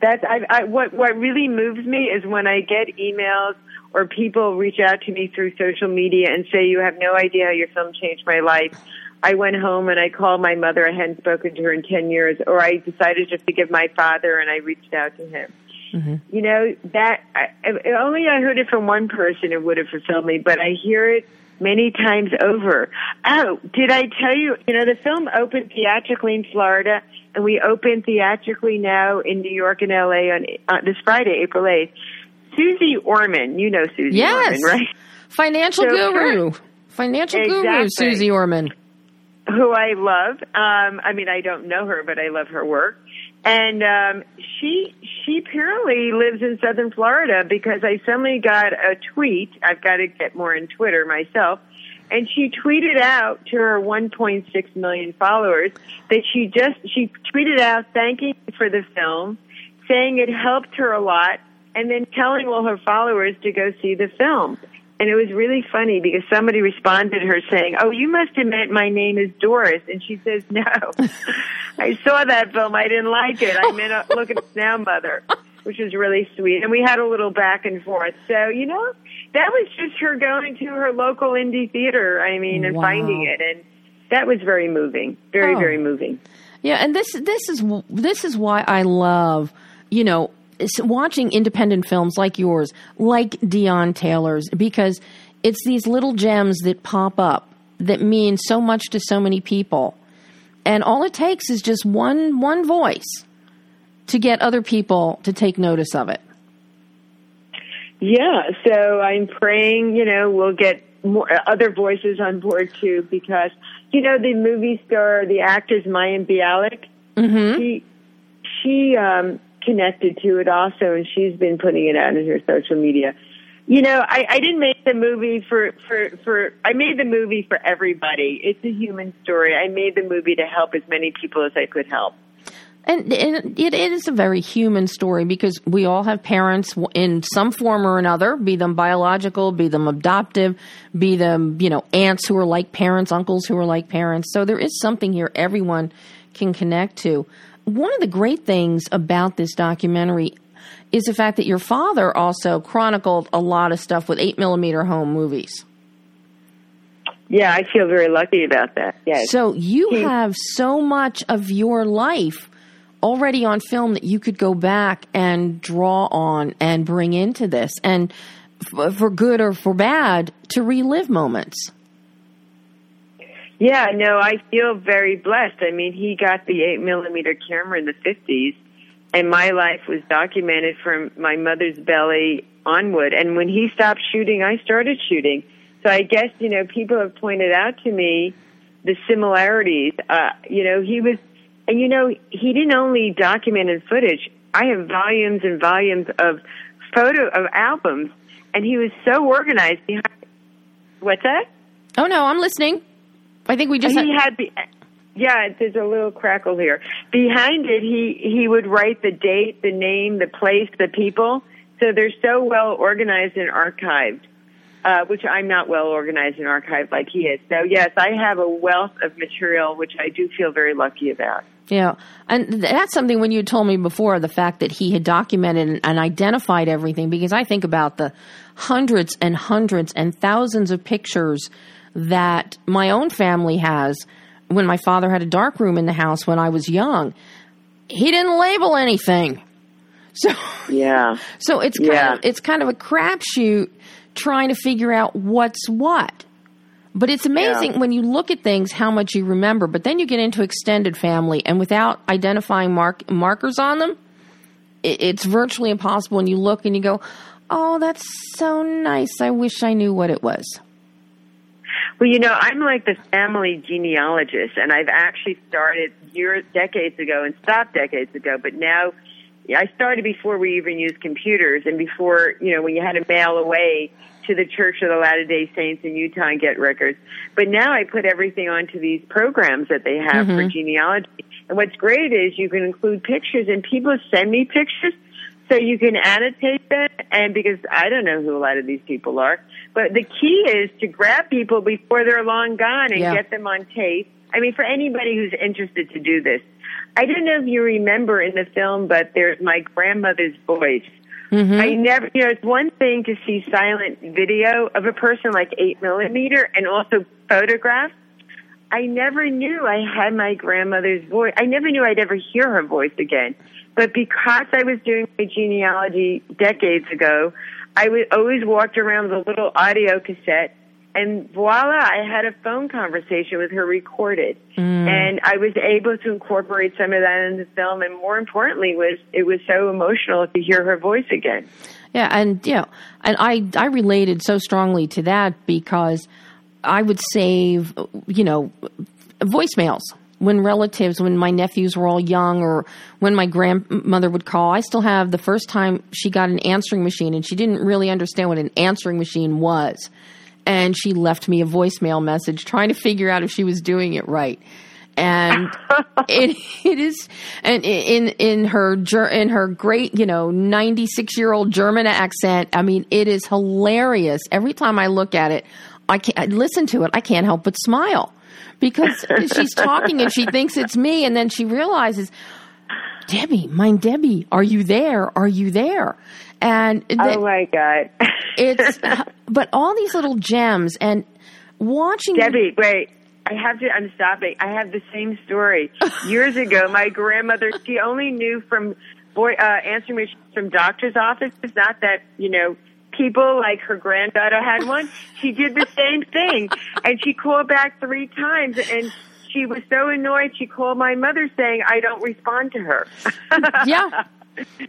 that's I, I what what really moves me is when I get emails or people reach out to me through social media and say you have no idea how your film changed my life I went home and I called my mother. I hadn't spoken to her in 10 years. Or I decided just to give my father and I reached out to him. Mm-hmm. You know, that, I, if only I heard it from one person, it would have fulfilled me, but I hear it many times over. Oh, did I tell you, you know, the film opened theatrically in Florida and we open theatrically now in New York and LA on uh, this Friday, April 8th. Suze Orman, you know Suze yes. Orman, right? Financial so guru. Her, Financial exactly. guru, Suze Orman who I love. Um, I mean, I don't know her, but I love her work. And um, she she apparently lives in Southern Florida because I suddenly got a tweet. I've got to get more in Twitter myself. And she tweeted out to her 1.6 million followers that she just she tweeted out thanking for the film, saying it helped her a lot, and then telling all her followers to go see the film. And it was really funny because somebody responded to her saying, "Oh, you must have meant my name is Doris," and she says, "No, I saw that film. I didn't like it. I meant look at it now, mother," which was really sweet. And we had a little back and forth. So you know, that was just her going to her local indie theater. I mean, and wow. finding it, and that was very moving. Very, oh. very moving. Yeah, and this this is this is why I love you know watching independent films like yours, like Deon Taylor's, because it's these little gems that pop up that mean so much to so many people. And all it takes is just one one voice to get other people to take notice of it. Yeah, so I'm praying, you know, we'll get more other voices on board too because you know the movie star, the actress Mayim Bialik, mm-hmm. she she um connected to it also, and she's been putting it out in her social media. You know, I, I didn't make the movie for, for, for, I made the movie for everybody. It's a human story. I made the movie to help as many people as I could help. And, and it is a very human story because we all have parents in some form or another, be them biological, be them adoptive, be them, you know, aunts who are like parents, uncles who are like parents. So there is something here everyone can connect to one of the great things about this documentary is the fact that your father also chronicled a lot of stuff with eight millimeter home movies. Yeah, I feel very lucky about that. Yes. So you he, have so much of your life already on film that you could go back and draw on and bring into this, and f- for good or for bad, to relive moments. Yeah, no, I feel very blessed. I mean, he got the eight millimeter camera in the fifties, and my life was documented from my mother's belly onward. And when he stopped shooting, I started shooting. So I guess you know people have pointed out to me the similarities. Uh, you know, he was, and you know, he didn't only document footage. I have volumes and volumes of photo of albums, and he was so organized behind. What's that? Oh no, I'm listening. I think we just he had, yeah there's a little crackle here behind it he he would write the date the name the place the people so they're so well organized and archived uh, which I'm not well organized and archived like he is. So yes, I have a wealth of material, which I do feel very lucky about. Yeah, and that's something when you told me before the fact that he had documented and identified everything because I think about the hundreds and hundreds and thousands of pictures that my own family has when my father had a dark room in the house when I was young. He didn't label anything. So Yeah. so it's kind Yeah. of it's kind of a crapshoot trying to figure out what's what. But it's amazing Yeah. when you look at things how much you remember. But then you get into extended family, and without identifying mark, markers on them, it, it's virtually impossible. And you look and you go, "Oh, that's so nice. I wish I knew what it was." Well, you know, I'm like the family genealogist, and I've actually started years, decades ago, and stopped decades ago. But now, I started before we even used computers, and before you know, when you had to mail away to the Church of the Latter Day Saints in Utah and get records. But now I put everything onto these programs that they have for mm-hmm. genealogy. And what's great is you can include pictures, and people send me pictures. So you can annotate that, and because I don't know who a lot of these people are, but the key is to grab people before they're long gone and Yeah. get them on tape. I mean, for anybody who's interested to do this, I don't know if you remember in the film, but there's my grandmother's voice. Mm-hmm. I never, you know, it's one thing to see silent video of a person like eight millimeter and also photographs. I never knew I had my grandmother's voice. I never knew I'd ever hear her voice again. But because I was doing my genealogy decades ago, I would always walked around a little audio cassette and voila, I had a phone conversation with her recorded. Mm. And I was able to incorporate some of that in the film and more importantly was it was so emotional to hear her voice again. Yeah, and you know, and I I related so strongly to that because I would save you know voicemails when relatives when my nephews were all young or when my grandmother would call. I still have the first time she got an answering machine and she didn't really understand what an answering machine was. And she left me a voicemail message trying to figure out if she was doing it right. And it it is and in in her in her great you know 96 year old German accent I mean it is hilarious every time I look at it I can't I listen to it I can't help but smile because she's talking and she thinks it's me and then she realizes Debbie mine Debbie are you there are you there and Oh the- my god. it's but all these little gems and watching Debbie, wait. I have to. I'm stopping. I have the same story. Years ago, my grandmother. She only knew from boy uh, answering machines from doctors' offices. Not that you know people like her granddaughter had one. She did the same thing, and she called back three times, and she was so annoyed. She called my mother saying, "I don't respond to her." yeah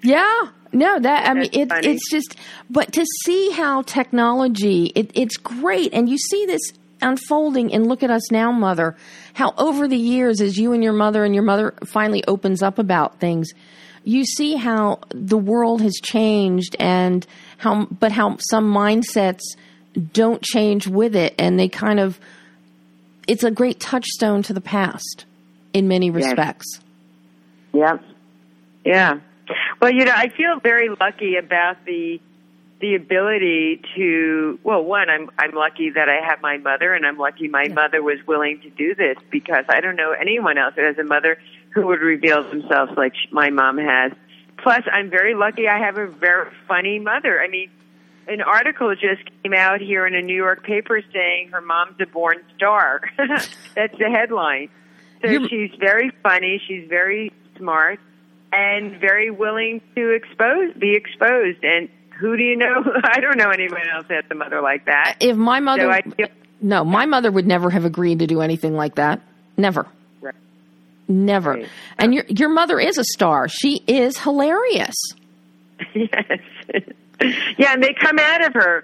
yeah no that i mean it, it's just but to see how technology it, it's great and you see this unfolding and look at us now mother how over the years as you and your mother and your mother finally opens up about things you see how the world has changed and how but how some mindsets don't change with it and they kind of it's a great touchstone to the past in many respects Yeah. Yeah. Well, you know, I feel very lucky about the the ability to well, one, I'm I'm lucky that I have my mother and I'm lucky my mother was willing to do this because I don't know anyone else that has a mother who would reveal themselves like my mom has. Plus, I'm very lucky I have a very funny mother. I mean, an article just came out here in a New York paper saying her mom's a born star. That's the headline. So You're- she's very funny. She's very smart and very willing to expose, be exposed. And who do you know? I don't know anyone else that's a mother like that. if my mother So I No, my mother would never have agreed to do anything like that. Never. Never. Right. And your your mother is a star. She is hilarious. yes, yeah, and they come out of her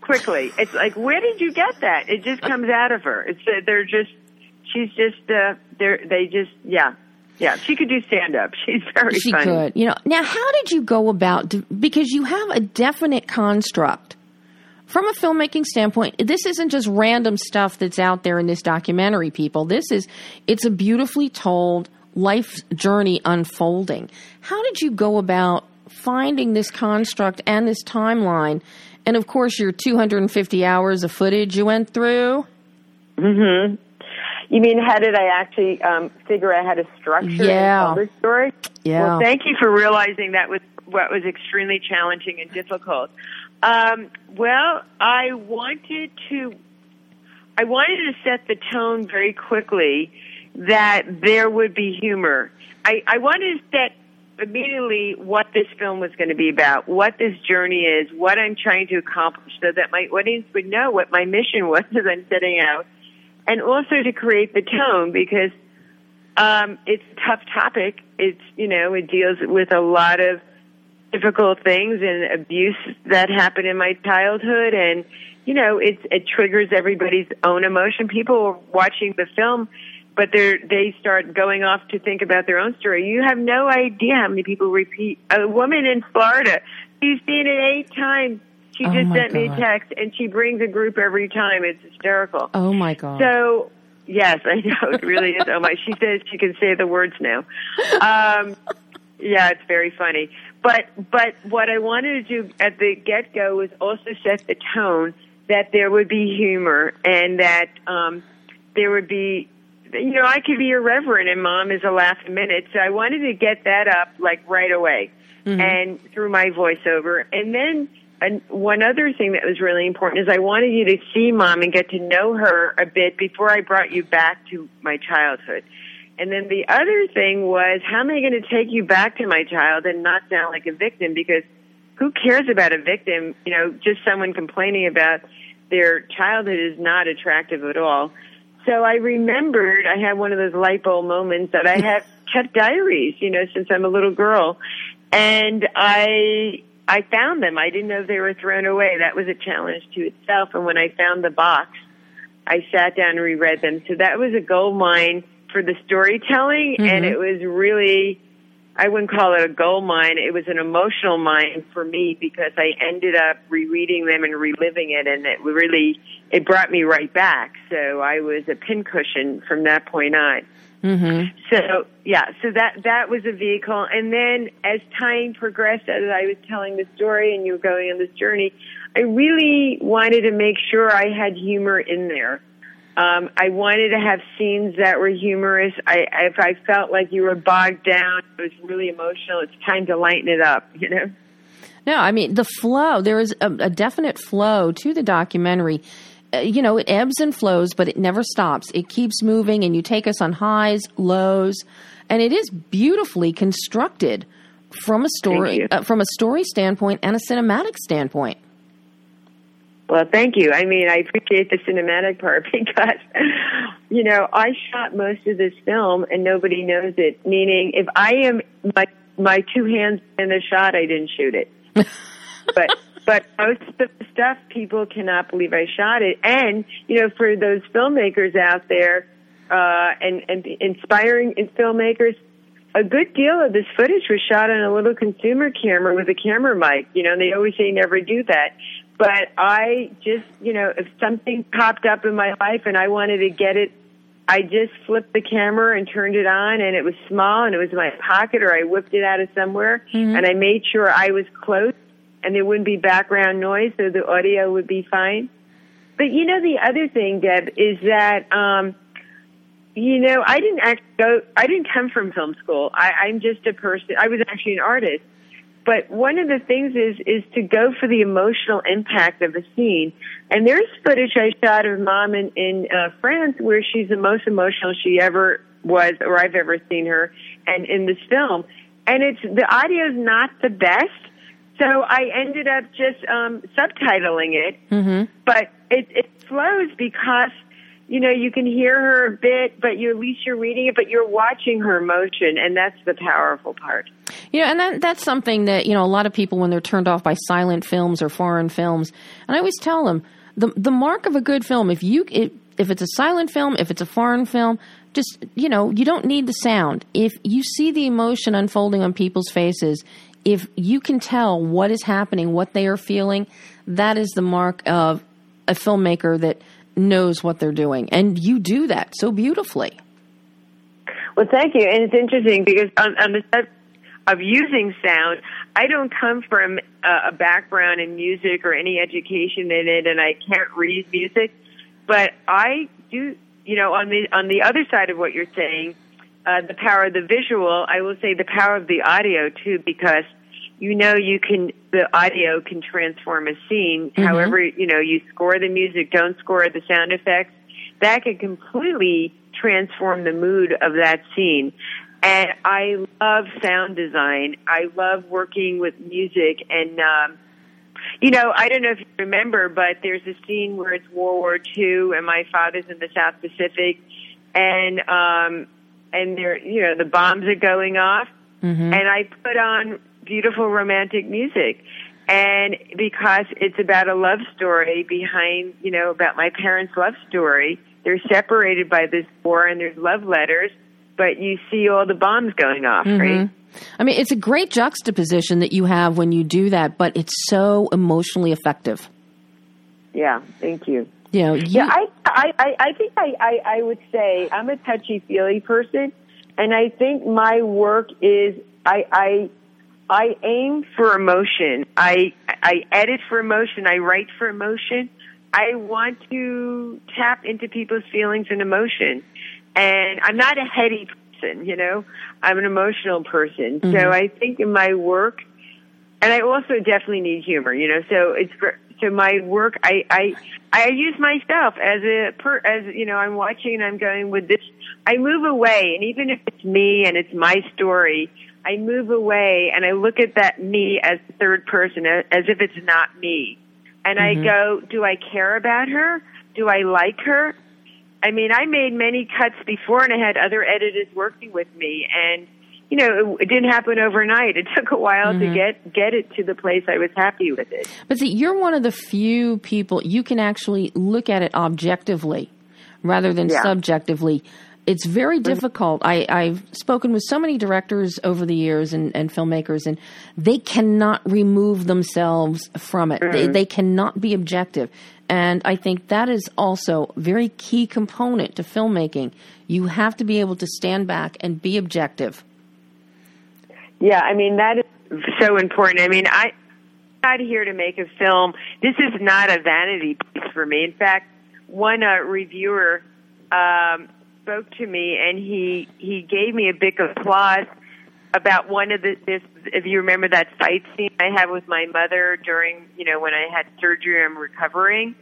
quickly. It's like, where did you get that? It just comes out of her. It's uh, they're just, she's just, uh, they're they just, yeah, Yeah, she could do stand up. She's very She funny. could. You know, now how did you go about because you have a definite construct from a filmmaking standpoint. This isn't just random stuff that's out there in this documentary, people. This is it's a beautifully told life journey unfolding. How did you go about finding this construct and this timeline? And of course, your 250 hours of footage you went through. Mhm. You mean how did I actually um, figure out how to structure Yeah. the story? Yeah. Well, thank you for realizing that was what was extremely challenging and difficult. Um, well, I wanted to, I wanted to set the tone very quickly that there would be humor. I, I wanted to set immediately what this film was going to be about, what this journey is, what I'm trying to accomplish, so that my audience would know what my mission was as I'm setting out, and also to create the tone because um, it's a tough topic. It's you know it deals with a lot of difficult things and abuse that happened in my childhood, and you know it's it triggers everybody's own emotion. People are watching the film, but they they start going off to think about their own story. You have no idea how many people repeat. A woman in Florida, she's seen it eight times. She Oh, just sent me a text, and she brings a group every time. It's hysterical. Oh my god. So, yes, I know it really is. Oh my! She says she can say the words now. Um, yeah, it's very funny. But but what I wanted to do at the get go was also set the tone that there would be humor and that um, there would be. You know, I could be irreverent and mom is a laugh a minute. So I wanted to get that up like right away and through my voiceover. And then and one other thing that was really important is I wanted you to see mom and get to know her a bit before I brought you back to my childhood. And then the other thing was, how am I going to take you back to my child and not sound like a victim? Because who cares about a victim? You know, just someone complaining about their childhood is not attractive at all. So I remembered I had one of those light bulb moments that I have kept diaries, you know, since I'm a little girl. And I I found them. I didn't know they were thrown away. That was a challenge to itself. And when I found the box, I sat down and reread them. So that was a gold mine for the storytelling, and mm-hmm. it was really. I wouldn't call it a gold mine. It was an emotional mine for me because I ended up rereading them and reliving it, and it really it brought me right back. So I was a pincushion from that point on. Mm-hmm. So yeah, so that that was a vehicle, and then as time progressed, as I was telling the story and you were going on this journey, I really wanted to make sure I had humor in there. Um, I wanted to have scenes that were humorous. I, if I felt like you were bogged down, it was really emotional. It's time to lighten it up, you know. No, I mean the flow. There is a, a definite flow to the documentary. Uh, you know, it ebbs and flows, but it never stops. It keeps moving, and you take us on highs, lows, and it is beautifully constructed from a story, uh, from a story standpoint and a cinematic standpoint. Well, thank you. I mean, I appreciate the cinematic part because, you know, I shot most of this film and nobody knows it. Meaning, if I am my my two hands in the shot, I didn't shoot it. but but most of the stuff, people cannot believe I shot it. And you know, for those filmmakers out there, uh, and and inspiring filmmakers, a good deal of this footage was shot on a little consumer camera with a camera mic. You know, and they always say never do that. But I just, you know, if something popped up in my life and I wanted to get it, I just flipped the camera and turned it on and it was small and it was in my pocket or I whipped it out of somewhere and I made sure I was close and there wouldn't be background noise so the audio would be fine. But you know, the other thing, Deb, is that, um, you know, I didn't actually go, I didn't come from film school. I, I'm just a person, I was actually an artist. But one of the things is, is to go for the emotional impact of a scene. And there's footage I shot of mom in, in uh, France where she's the most emotional she ever was or I've ever seen her and in this film. And it's, the audio's not the best. So I ended up just, um, subtitling it. Mm-hmm. But it, it flows because you know, you can hear her a bit, but you at least you're reading it, but you're watching her emotion, and that's the powerful part. You know, and that, that's something that you know a lot of people when they're turned off by silent films or foreign films, and I always tell them the the mark of a good film if you it, if it's a silent film, if it's a foreign film, just you know, you don't need the sound. If you see the emotion unfolding on people's faces, if you can tell what is happening, what they are feeling, that is the mark of a filmmaker that knows what they're doing. And you do that so beautifully. Well, thank you. And it's interesting because on, on the of using sound, I don't come from a, a background in music or any education in it, and I can't read music. But I do, you know, on the on the other side of what you're saying, uh, the power of the visual. I will say the power of the audio too, because you know you can the audio can transform a scene. Mm-hmm. However, you know you score the music, don't score the sound effects. That can completely transform the mood of that scene. And I love sound design. I love working with music and. Um, you know, I don't know if you remember, but there's a scene where it's World War II and my father's in the South Pacific, and um, and there, you know, the bombs are going off, Mm-hmm. and I put on beautiful romantic music, and because it's about a love story behind, you know, about my parents' love story. They're separated by this war, and there's love letters, but you see all the bombs going off, mm-hmm. right? I mean, it's a great juxtaposition that you have when you do that, but it's so emotionally effective. Yeah, thank you. Know, you, Yeah, I, I, I, I think I, I, I would say I'm a touchy feely person, and I think my work is I, I, I aim for emotion. I, I edit for emotion. I write for emotion. I want to tap into people's feelings and emotion, and I'm not a heady person. You know, I'm an emotional person. So mm-hmm. I think in my work, and I also definitely need humor, you know. So it's for, so my work. I I I use myself as a per as you know. I'm watching and I'm going with this. I move away, and even if it's me and it's my story, I move away and I look at that me as third person, as if it's not me, and I mm-hmm. go, do I care about her? Do I like her? I mean, I made many cuts before, and I had other editors working with me, and you know, it, it didn't happen overnight. It took a while to mm-hmm. get get it to the place I was happy with it. But see, you're one of the few people you can actually look at it objectively rather than Yeah. subjectively. It's very difficult. I, I've spoken with so many directors over the years and, and filmmakers, and they cannot remove themselves from it. They, they cannot be objective. And I think that is also a very key component to filmmaking. You have to be able to stand back and be objective. Yeah, I mean that is so important. I mean, I, I'm not here to make a film. This is not a vanity piece for me. In fact, one uh, reviewer um, spoke to me and he he gave me a big applause about one of the this if you remember that fight scene I had with my mother during you know when I had surgery I'm recovering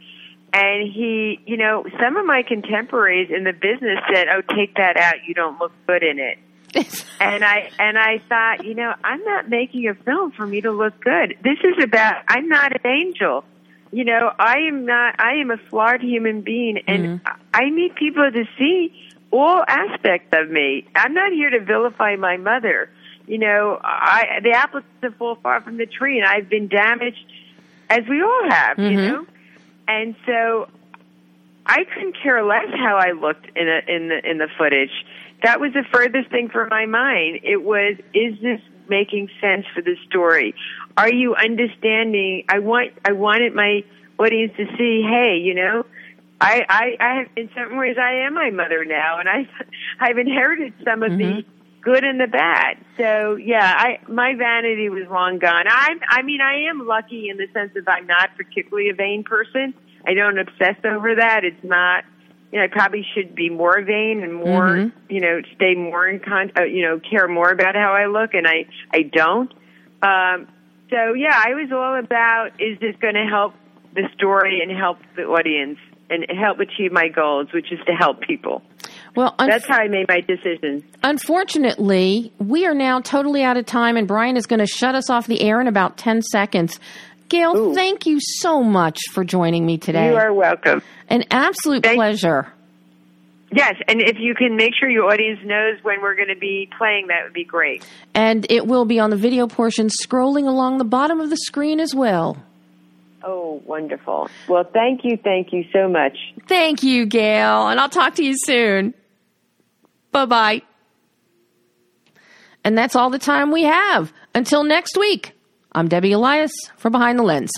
and he you know some of my contemporaries in the business said oh take that out you don't look good in it and I and I thought, you know, I'm not making a film for me to look good. This is about I'm not an angel. You know, I am not I am a flawed human being and mm-hmm. I need people to see all aspects of me. I'm not here to vilify my mother. You know, I the apple doesn't fall far from the tree and I've been damaged as we all have, you mm-hmm. know. And so I couldn't care less how I looked in a, in the in the footage. That was the furthest thing from my mind. It was, is this making sense for the story? Are you understanding? I want I wanted my audience to see, hey, you know, I I, I have in some ways I am my mother now, and I I've inherited some of the good and the bad. So yeah, I my vanity was long gone. I'm, I mean I am lucky in the sense that I'm not particularly a vain person. I don't obsess over that. It's not. You know, I probably should be more vain and more, you know, stay more in con, uh, you know, care more about how I look, and I, I don't. Um, so yeah, I was all about is this going to help the story and help the audience and help achieve my goals, which is to help people. Well, un- That's how I made my decision. Unfortunately, we are now totally out of time, and Brian is going to shut us off the air in about 10 seconds. Gayle, thank you so much for joining me today. You are welcome. An absolute Thank- pleasure. Yes, and if you can make sure your audience knows when we're going to be playing, that would be great. And it will be on the video portion scrolling along the bottom of the screen as well. Oh, wonderful. Well, thank you, thank you so much. Thank you, Gayle, and I'll talk to you soon. Bye bye. And that's all the time we have. Until next week, I'm Debbie Elias for Behind the Lens.